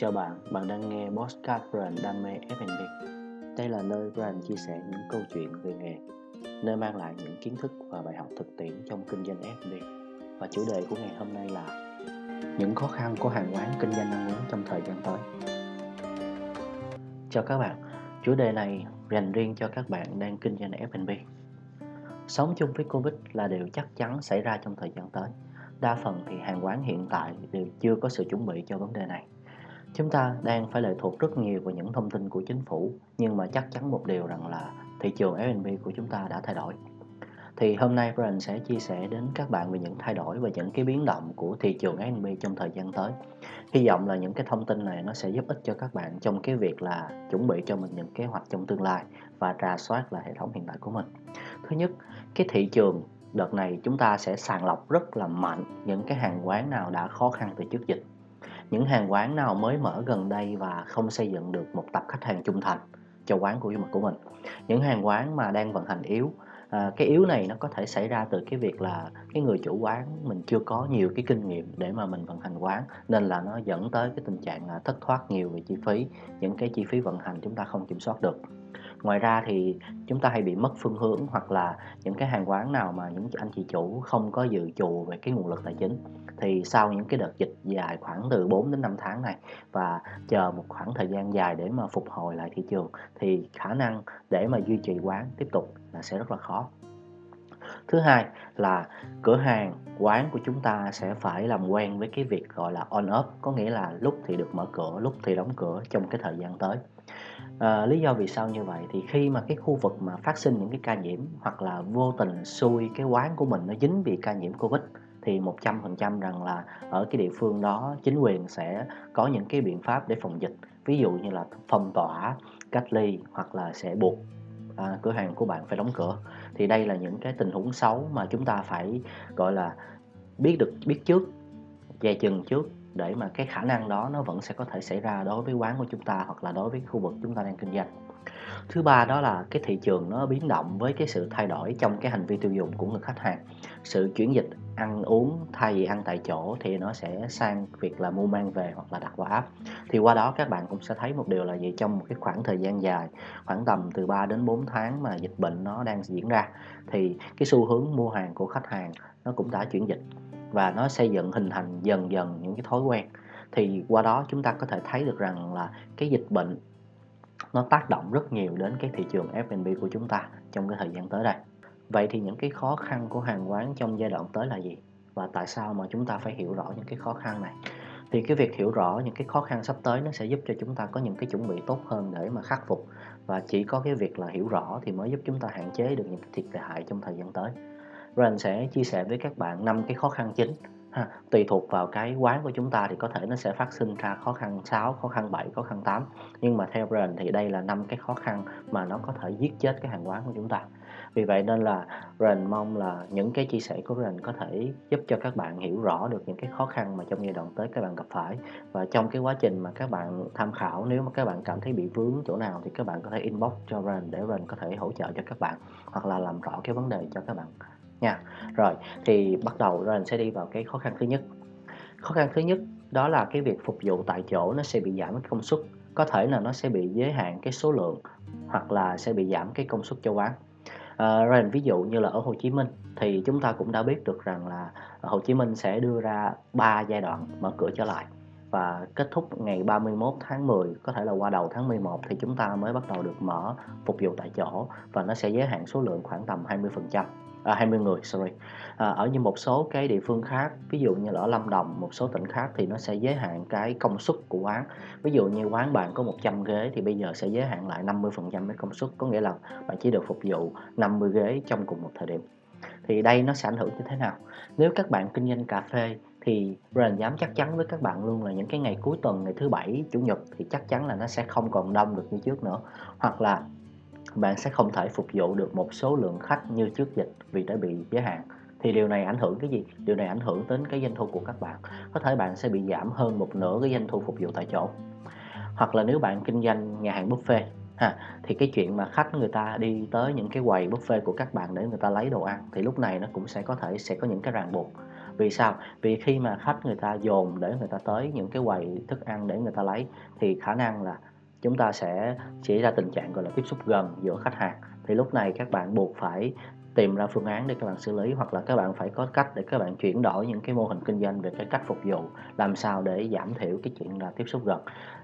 Chào bạn, bạn đang nghe Postcard Brand Đam mê F&B. Đây là nơi Brand chia sẻ những câu chuyện về nghề, nơi mang lại những kiến thức và bài học thực tiễn trong kinh doanh F&B. Và chủ đề của ngày hôm nay là những khó khăn của hàng quán kinh doanh ăn uống trong thời gian tới. Chào các bạn, chủ đề này dành riêng cho các bạn đang kinh doanh F&B. Sống chung với Covid là điều chắc chắn xảy ra trong thời gian tới. Đa phần thì hàng quán hiện tại đều chưa có sự chuẩn bị cho vấn đề này Chúng ta đang phải lệ thuộc rất nhiều vào những thông tin của chính phủ, nhưng mà chắc chắn một điều rằng là thị trường F&B của chúng ta đã thay đổi. Thì hôm nay Brian sẽ chia sẻ đến các bạn về những thay đổi và những cái biến động của thị trường F&B trong thời gian tới. Hy vọng là những cái thông tin này nó sẽ giúp ích cho các bạn trong cái việc là chuẩn bị cho mình những kế hoạch trong tương lai và rà soát lại hệ thống hiện tại của mình. Thứ nhất, cái thị trường đợt này chúng ta sẽ sàng lọc rất là mạnh những cái hàng quán nào đã khó khăn từ trước dịch những hàng quán nào mới mở gần đây và không xây dựng được một tập khách hàng trung thành cho quán của của mình? Những hàng quán mà đang vận hành yếu. À, cái yếu này nó có thể xảy ra từ cái việc là cái người chủ quán mình chưa có nhiều cái kinh nghiệm để mà mình vận hành quán nên là nó dẫn tới cái tình trạng là thất thoát nhiều về chi phí. Những cái chi phí vận hành chúng ta không kiểm soát được ngoài ra thì chúng ta hay bị mất phương hướng hoặc là những cái hàng quán nào mà những anh chị chủ không có dự trù về cái nguồn lực tài chính. Thì sau những cái đợt dịch dài khoảng từ 4 đến 5 tháng này và chờ một khoảng thời gian dài để mà phục hồi lại thị trường, thì khả năng để mà duy trì quán tiếp tục là sẽ rất là khó. Thứ hai là cửa hàng, quán của chúng ta sẽ phải làm quen với cái việc gọi là on off, có nghĩa là lúc thì được mở cửa, lúc thì đóng cửa trong cái thời gian tới à, lý do vì sao như vậy thì khi mà cái khu vực mà phát sinh những cái ca nhiễm hoặc là vô tình xui cái quán của mình nó dính bị ca nhiễm covid thì 100% rằng là ở cái địa phương đó chính quyền sẽ có những cái biện pháp để phòng dịch. Ví dụ như là phong tỏa cách ly hoặc là sẽ buộc à, cửa hàng của bạn phải đóng cửa. Thì đây là những cái tình huống xấu mà chúng ta phải gọi là biết được biết trước dè chừng trước để mà cái khả năng đó nó vẫn sẽ có thể xảy ra đối với quán của chúng ta hoặc là đối với khu vực chúng ta đang kinh doanh. Thứ ba đó là cái thị trường nó biến động với cái sự thay đổi trong cái hành vi tiêu dùng của người khách hàng. Sự chuyển dịch ăn uống, thay vì ăn tại chỗ thì nó sẽ sang việc là mua mang về hoặc là đặt qua app. Thì qua đó các bạn cũng sẽ thấy một điều là gì? Trong một cái khoảng thời gian dài, khoảng tầm từ 3 đến 4 tháng mà dịch bệnh nó đang diễn ra, thì cái xu hướng mua hàng của khách hàng nó cũng đã chuyển dịch và nó xây dựng, hình thành dần dần những cái thói quen thì qua đó chúng ta có thể thấy được rằng là cái dịch bệnh nó tác động rất nhiều đến cái thị trường F&B của chúng ta trong cái thời gian tới đây. Vậy thì những cái khó khăn của hàng quán trong giai đoạn tới là gì? Và tại sao mà chúng ta phải hiểu rõ những cái khó khăn này? Thì cái việc hiểu rõ những cái khó khăn sắp tới nó sẽ giúp cho chúng ta có những cái chuẩn bị tốt hơn để mà khắc phục và chỉ có cái việc là hiểu rõ thì mới giúp chúng ta hạn chế được những cái thiệt hại trong thời gian tới. Ren sẽ chia sẻ với các bạn năm cái khó khăn chính ha, tùy thuộc vào cái quán của chúng ta thì có thể nó sẽ phát sinh ra khó khăn 6, khó khăn 7, khó khăn 8 nhưng mà theo Ren thì đây là năm cái khó khăn mà nó có thể giết chết cái hàng quán của chúng ta. Vì vậy nên là Ren mong là những cái chia sẻ của Ren có thể giúp cho các bạn hiểu rõ được những cái khó khăn mà trong giai đoạn tới các bạn gặp phải. Và trong cái quá trình mà các bạn tham khảo nếu mà các bạn cảm thấy bị vướng chỗ nào thì các bạn có thể inbox cho Ren để Ren có thể hỗ trợ cho các bạn hoặc là làm rõ cái vấn đề cho các bạn nha. Rồi thì bắt đầu rồi mình sẽ đi vào cái khó khăn thứ nhất. Khó khăn thứ nhất đó là cái việc phục vụ tại chỗ nó sẽ bị giảm cái công suất. Có thể là nó sẽ bị giới hạn cái số lượng hoặc là sẽ bị giảm cái công suất cho quán. À, rồi ví dụ như là ở Hồ Chí Minh thì chúng ta cũng đã biết được rằng là Hồ Chí Minh sẽ đưa ra 3 giai đoạn mở cửa trở lại và kết thúc ngày 31 tháng 10 có thể là qua đầu tháng 11 thì chúng ta mới bắt đầu được mở phục vụ tại chỗ và nó sẽ giới hạn số lượng khoảng tầm 20% à, 20 người sorry. À, ở như một số cái địa phương khác ví dụ như là ở Lâm Đồng một số tỉnh khác thì nó sẽ giới hạn cái công suất của quán. Ví dụ như quán bạn có 100 ghế thì bây giờ sẽ giới hạn lại 50 phần trăm cái công suất có nghĩa là bạn chỉ được phục vụ 50 ghế trong cùng một thời điểm. Thì đây nó sẽ ảnh hưởng như thế nào? Nếu các bạn kinh doanh cà phê thì Brian dám chắc chắn với các bạn luôn là những cái ngày cuối tuần ngày thứ bảy chủ nhật thì chắc chắn là nó sẽ không còn đông được như trước nữa. Hoặc là bạn sẽ không thể phục vụ được một số lượng khách như trước dịch vì đã bị giới hạn. Thì điều này ảnh hưởng cái gì? Điều này ảnh hưởng đến cái doanh thu của các bạn. Có thể bạn sẽ bị giảm hơn một nửa cái doanh thu phục vụ tại chỗ. Hoặc là nếu bạn kinh doanh nhà hàng buffet, ha, thì cái chuyện mà khách người ta đi tới những cái quầy buffet của các bạn để người ta lấy đồ ăn, thì lúc này nó cũng sẽ có thể, sẽ có những cái ràng buộc. Vì sao? Vì khi mà khách người ta dồn để người ta tới những cái quầy thức ăn để người ta lấy, thì khả năng là chúng ta sẽ xảy ra tình trạng, gọi là, tiếp xúc gần giữa khách hàng. Thì lúc này các bạn buộc phải tìm ra phương án để các bạn xử lý, hoặc là các bạn phải có cách để các bạn chuyển đổi những cái mô hình kinh doanh về cái cách phục vụ, làm sao để giảm thiểu cái chuyện là tiếp xúc gần.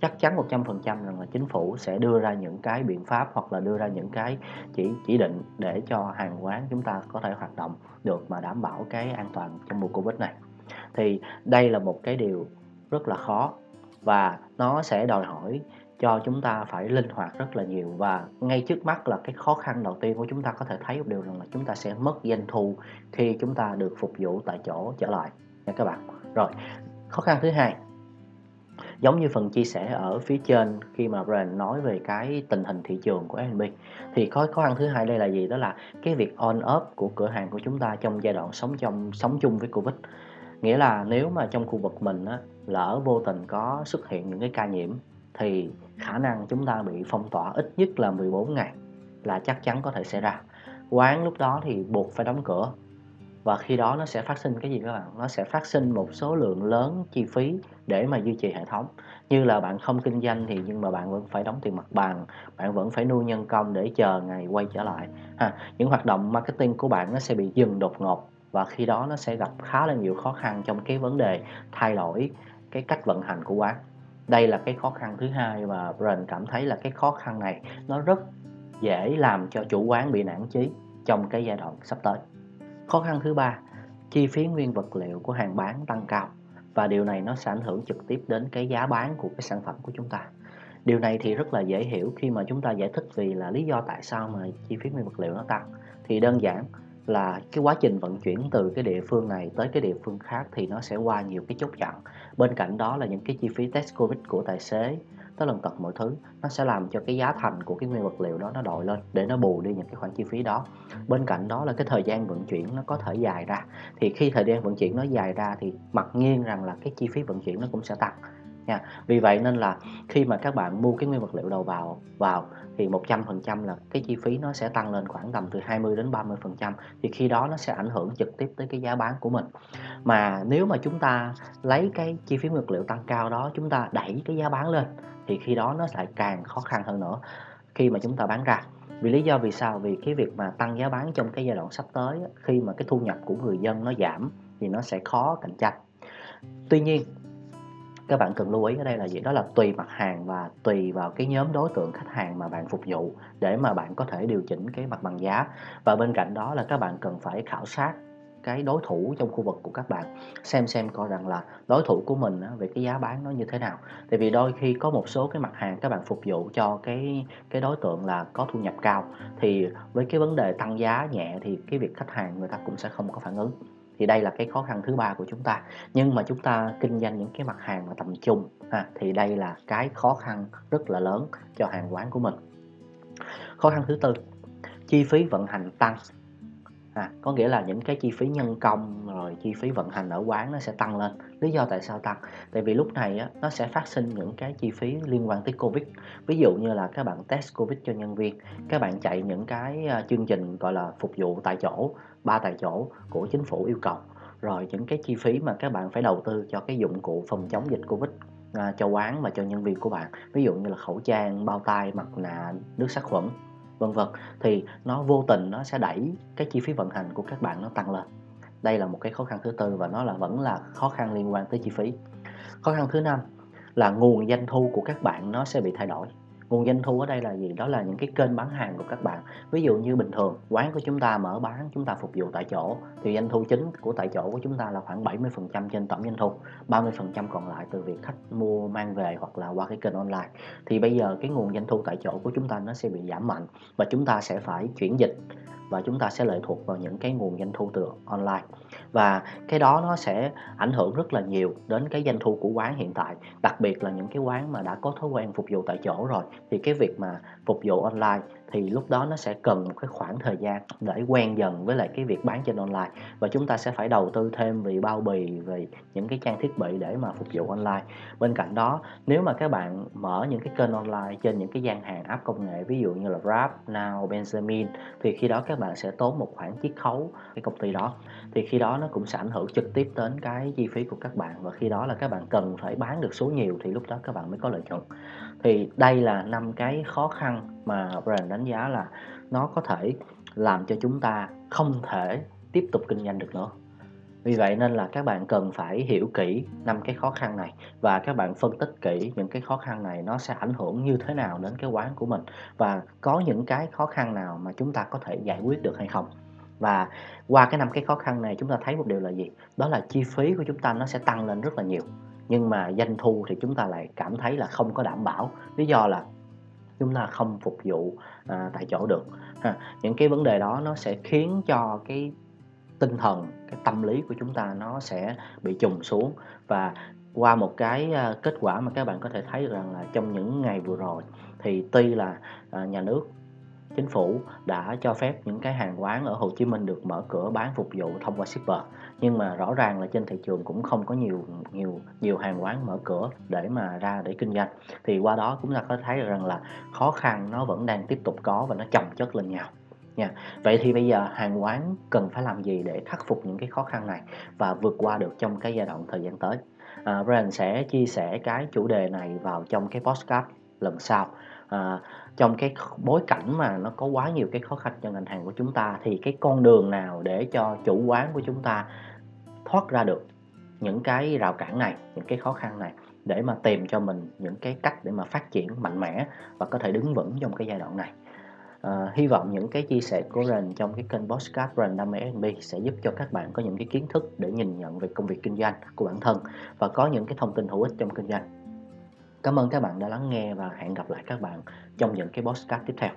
Chắc chắn 100% rằng là chính phủ sẽ đưa ra những cái biện pháp, hoặc là đưa ra những cái chỉ chỉ định để cho hàng quán chúng ta có thể hoạt động được mà đảm bảo cái an toàn trong mùa Covid này. Thì đây là một cái điều rất là khó và nó sẽ đòi hỏi cho chúng ta phải linh hoạt rất là nhiều. Và ngay trước mắt là cái khó khăn đầu tiên của chúng ta có thể thấy một điều rằng là chúng ta sẽ mất doanh thu khi chúng ta được phục vụ tại chỗ trở lại nha các bạn. Rồi khó khăn thứ hai giống như phần chia sẻ ở phía trên khi mà Brian nói về cái tình hình thị trường của F&B thì khó khó khăn thứ hai đây là gì? Đó là cái việc on off của cửa hàng của chúng ta trong giai đoạn sống trong sống chung với Covid. Nghĩa là nếu mà trong khu vực mình á, lỡ vô tình có xuất hiện những cái ca nhiễm thì khả năng chúng ta bị phong tỏa ít nhất là 14 ngày là chắc chắn có thể xảy ra. Quán lúc đó thì buộc phải đóng cửa. Và khi đó nó sẽ phát sinh cái gì các bạn? Nó sẽ phát sinh một số lượng lớn chi phí để mà duy trì hệ thống. Như là bạn không kinh doanh thì nhưng mà bạn vẫn phải đóng tiền mặt bằng, bạn vẫn phải nuôi nhân công để chờ ngày quay trở lại. Ha, những hoạt động marketing của bạn nó sẽ bị dừng đột ngột và khi đó nó sẽ gặp khá là nhiều khó khăn trong cái vấn đề thay đổi cái cách vận hành của quán đây là cái khó khăn thứ hai và Brian cảm thấy là cái khó khăn này nó rất dễ làm cho chủ quán bị nản chí trong cái giai đoạn sắp tới. Khó khăn thứ ba, chi phí nguyên vật liệu của hàng bán tăng cao và điều này nó sẽ ảnh hưởng trực tiếp đến cái giá bán của cái sản phẩm của chúng ta. Điều này thì rất là dễ hiểu khi mà chúng ta giải thích vì là lý do tại sao mà chi phí nguyên vật liệu nó tăng. Thì đơn giản là cái quá trình vận chuyển từ cái địa phương này tới cái địa phương khác thì nó sẽ qua nhiều cái chốt chặn bên cạnh đó là những cái chi phí test covid của tài xế, tới lần tật mọi thứ, nó sẽ làm cho cái giá thành của cái nguyên vật liệu đó nó đội lên để nó bù đi những cái khoản chi phí đó. Bên cạnh đó là cái thời gian vận chuyển nó có thể dài ra. Thì khi thời gian vận chuyển nó dài ra thì mặc nhiên rằng là cái chi phí vận chuyển nó cũng sẽ tăng nha. Vì vậy nên là khi mà các bạn mua cái nguyên vật liệu đầu vào vào thì 100% là cái chi phí nó sẽ tăng lên khoảng tầm từ 20 đến 30% thì khi đó nó sẽ ảnh hưởng trực tiếp tới cái giá bán của mình. Mà nếu mà chúng ta lấy cái chi phí nguyên vật liệu tăng cao đó, chúng ta đẩy cái giá bán lên, thì khi đó nó lại càng khó khăn hơn nữa khi mà chúng ta bán ra. Vì lý do vì sao? Vì cái việc mà tăng giá bán trong cái giai đoạn sắp tới khi mà cái thu nhập của người dân nó giảm thì nó sẽ khó cạnh tranh. Tuy nhiên các bạn cần lưu ý ở đây là gì? Đó là tùy mặt hàng và tùy vào cái nhóm đối tượng khách hàng mà bạn phục vụ để mà bạn có thể điều chỉnh cái mặt bằng giá. Và bên cạnh đó là các bạn cần phải khảo sát cái đối thủ trong khu vực của các bạn, xem xem coi rằng là đối thủ của mình về cái giá bán nó như thế nào. Tại vì đôi khi có một số cái mặt hàng các bạn phục vụ cho cái cái đối tượng là có thu nhập cao, thì với cái vấn đề tăng giá nhẹ thì cái việc khách hàng người ta cũng sẽ không có phản ứng thì đây là cái khó khăn thứ ba của chúng ta. Nhưng mà chúng ta kinh doanh những cái mặt hàng mà tầm trung ha, thì đây là cái khó khăn rất là lớn cho hàng quán của mình. Khó khăn thứ tư chi phí vận hành tăng à, có nghĩa là những cái chi phí nhân công rồi chi phí vận hành ở quán nó sẽ tăng lên. Lý do tại sao tăng? Tại vì lúc này á, nó sẽ phát sinh những cái chi phí liên quan tới covid. Ví dụ như là các bạn test covid cho nhân viên các bạn chạy những cái à, chương trình gọi là phục vụ tại chỗ ba tại chỗ của chính phủ yêu cầu. Rồi những cái chi phí mà các bạn phải đầu tư cho cái dụng cụ phòng chống dịch covid à, cho quán và cho nhân viên của bạn. Ví dụ như là khẩu trang bao tay mặt nạ nước sát khuẩn vân vân. Thì nó vô tình nó sẽ đẩy cái chi phí vận hành của các bạn nó tăng lên đây là một cái khó khăn thứ tư và nó là vẫn là khó khăn liên quan tới chi phí. Khó khăn thứ năm là nguồn doanh thu của các bạn nó sẽ bị thay đổi. Nguồn doanh thu ở đây là gì? Đó là những cái kênh bán hàng của các bạn. Ví dụ như bình thường, quán của chúng ta mở bán, chúng ta phục vụ tại chỗ, thì doanh thu chính của tại chỗ của chúng ta là khoảng 70% trên tổng doanh thu 30% còn lại từ việc khách mua mang về hoặc là qua cái kênh online. Thì bây giờ cái nguồn doanh thu tại chỗ của chúng ta nó sẽ bị giảm mạnh và chúng ta sẽ phải chuyển dịch và chúng ta sẽ lệ thuộc vào những cái nguồn doanh thu từ online. Và cái đó nó sẽ ảnh hưởng rất là nhiều đến cái doanh thu của quán hiện tại, đặc biệt là những cái quán mà đã có thói quen phục vụ tại chỗ rồi. Thì cái việc mà phục vụ online thì lúc đó nó sẽ cần một cái khoảng thời gian để quen dần với lại cái việc bán trên online. Và chúng ta sẽ phải đầu tư thêm về bao bì về những cái trang thiết bị để mà phục vụ online. Bên cạnh đó nếu mà các bạn mở những cái kênh online trên những cái gian hàng app công nghệ ví dụ như là Grab, Now, Benjamin thì khi đó các bạn sẽ tốn một khoản chiết khấu cái công ty đó. Thì khi đó nó cũng sẽ ảnh hưởng trực tiếp đến cái chi phí của các bạn và khi đó là các bạn cần phải bán được số nhiều thì lúc đó các bạn mới có lợi nhuận. Thì đây là năm cái khó khăn mà brand đánh giá là nó có thể làm cho chúng ta không thể tiếp tục kinh doanh được nữa. Vì vậy nên là các bạn cần phải hiểu kỹ năm cái khó khăn này và các bạn phân tích kỹ những cái khó khăn này nó sẽ ảnh hưởng như thế nào đến cái quán của mình và có những cái khó khăn nào mà chúng ta có thể giải quyết được hay không. Và qua cái năm cái khó khăn này chúng ta thấy một điều là gì? Đó là chi phí của chúng ta nó sẽ tăng lên rất là nhiều. Nhưng mà doanh thu thì chúng ta lại cảm thấy là không có đảm bảo. Lý do là chúng ta không phục vụ à, tại chỗ được ha. những cái vấn đề đó nó sẽ khiến cho cái tinh thần cái tâm lý của chúng ta nó sẽ bị trùng xuống và qua một cái à, kết quả mà các bạn có thể thấy rằng là trong những ngày vừa rồi thì tuy là à, nhà nước chính phủ đã cho phép những cái hàng quán ở Hồ Chí Minh được mở cửa bán phục vụ thông qua shipper. Nhưng mà rõ ràng là trên thị trường cũng không có nhiều nhiều nhiều hàng quán mở cửa để mà ra để kinh doanh. Thì qua đó cũng là có thấy rằng là khó khăn nó vẫn đang tiếp tục có và nó chồng chất lên nhau. Nha. Vậy thì bây giờ hàng quán cần phải làm gì để khắc phục những cái khó khăn này và vượt qua được trong cái giai đoạn thời gian tới? À, Brian sẽ chia sẻ cái chủ đề này vào trong cái podcast lần sau à, trong cái bối cảnh mà nó có quá nhiều cái khó khăn cho ngành hàng của chúng ta thì cái con đường nào để cho chủ quán của chúng ta thoát ra được những cái rào cản này những cái khó khăn này để mà tìm cho mình những cái cách để mà phát triển mạnh mẽ và có thể đứng vững trong cái giai đoạn này? À, hy vọng những cái chia sẻ của Ren trong cái kênh Postcard Ren Đam mê F&B sẽ giúp cho các bạn có những cái kiến thức để nhìn nhận về công việc kinh doanh của bản thân và có những cái thông tin hữu ích trong kinh doanh. Cảm ơn các bạn đã lắng nghe và hẹn gặp lại các bạn trong những cái podcast tiếp theo.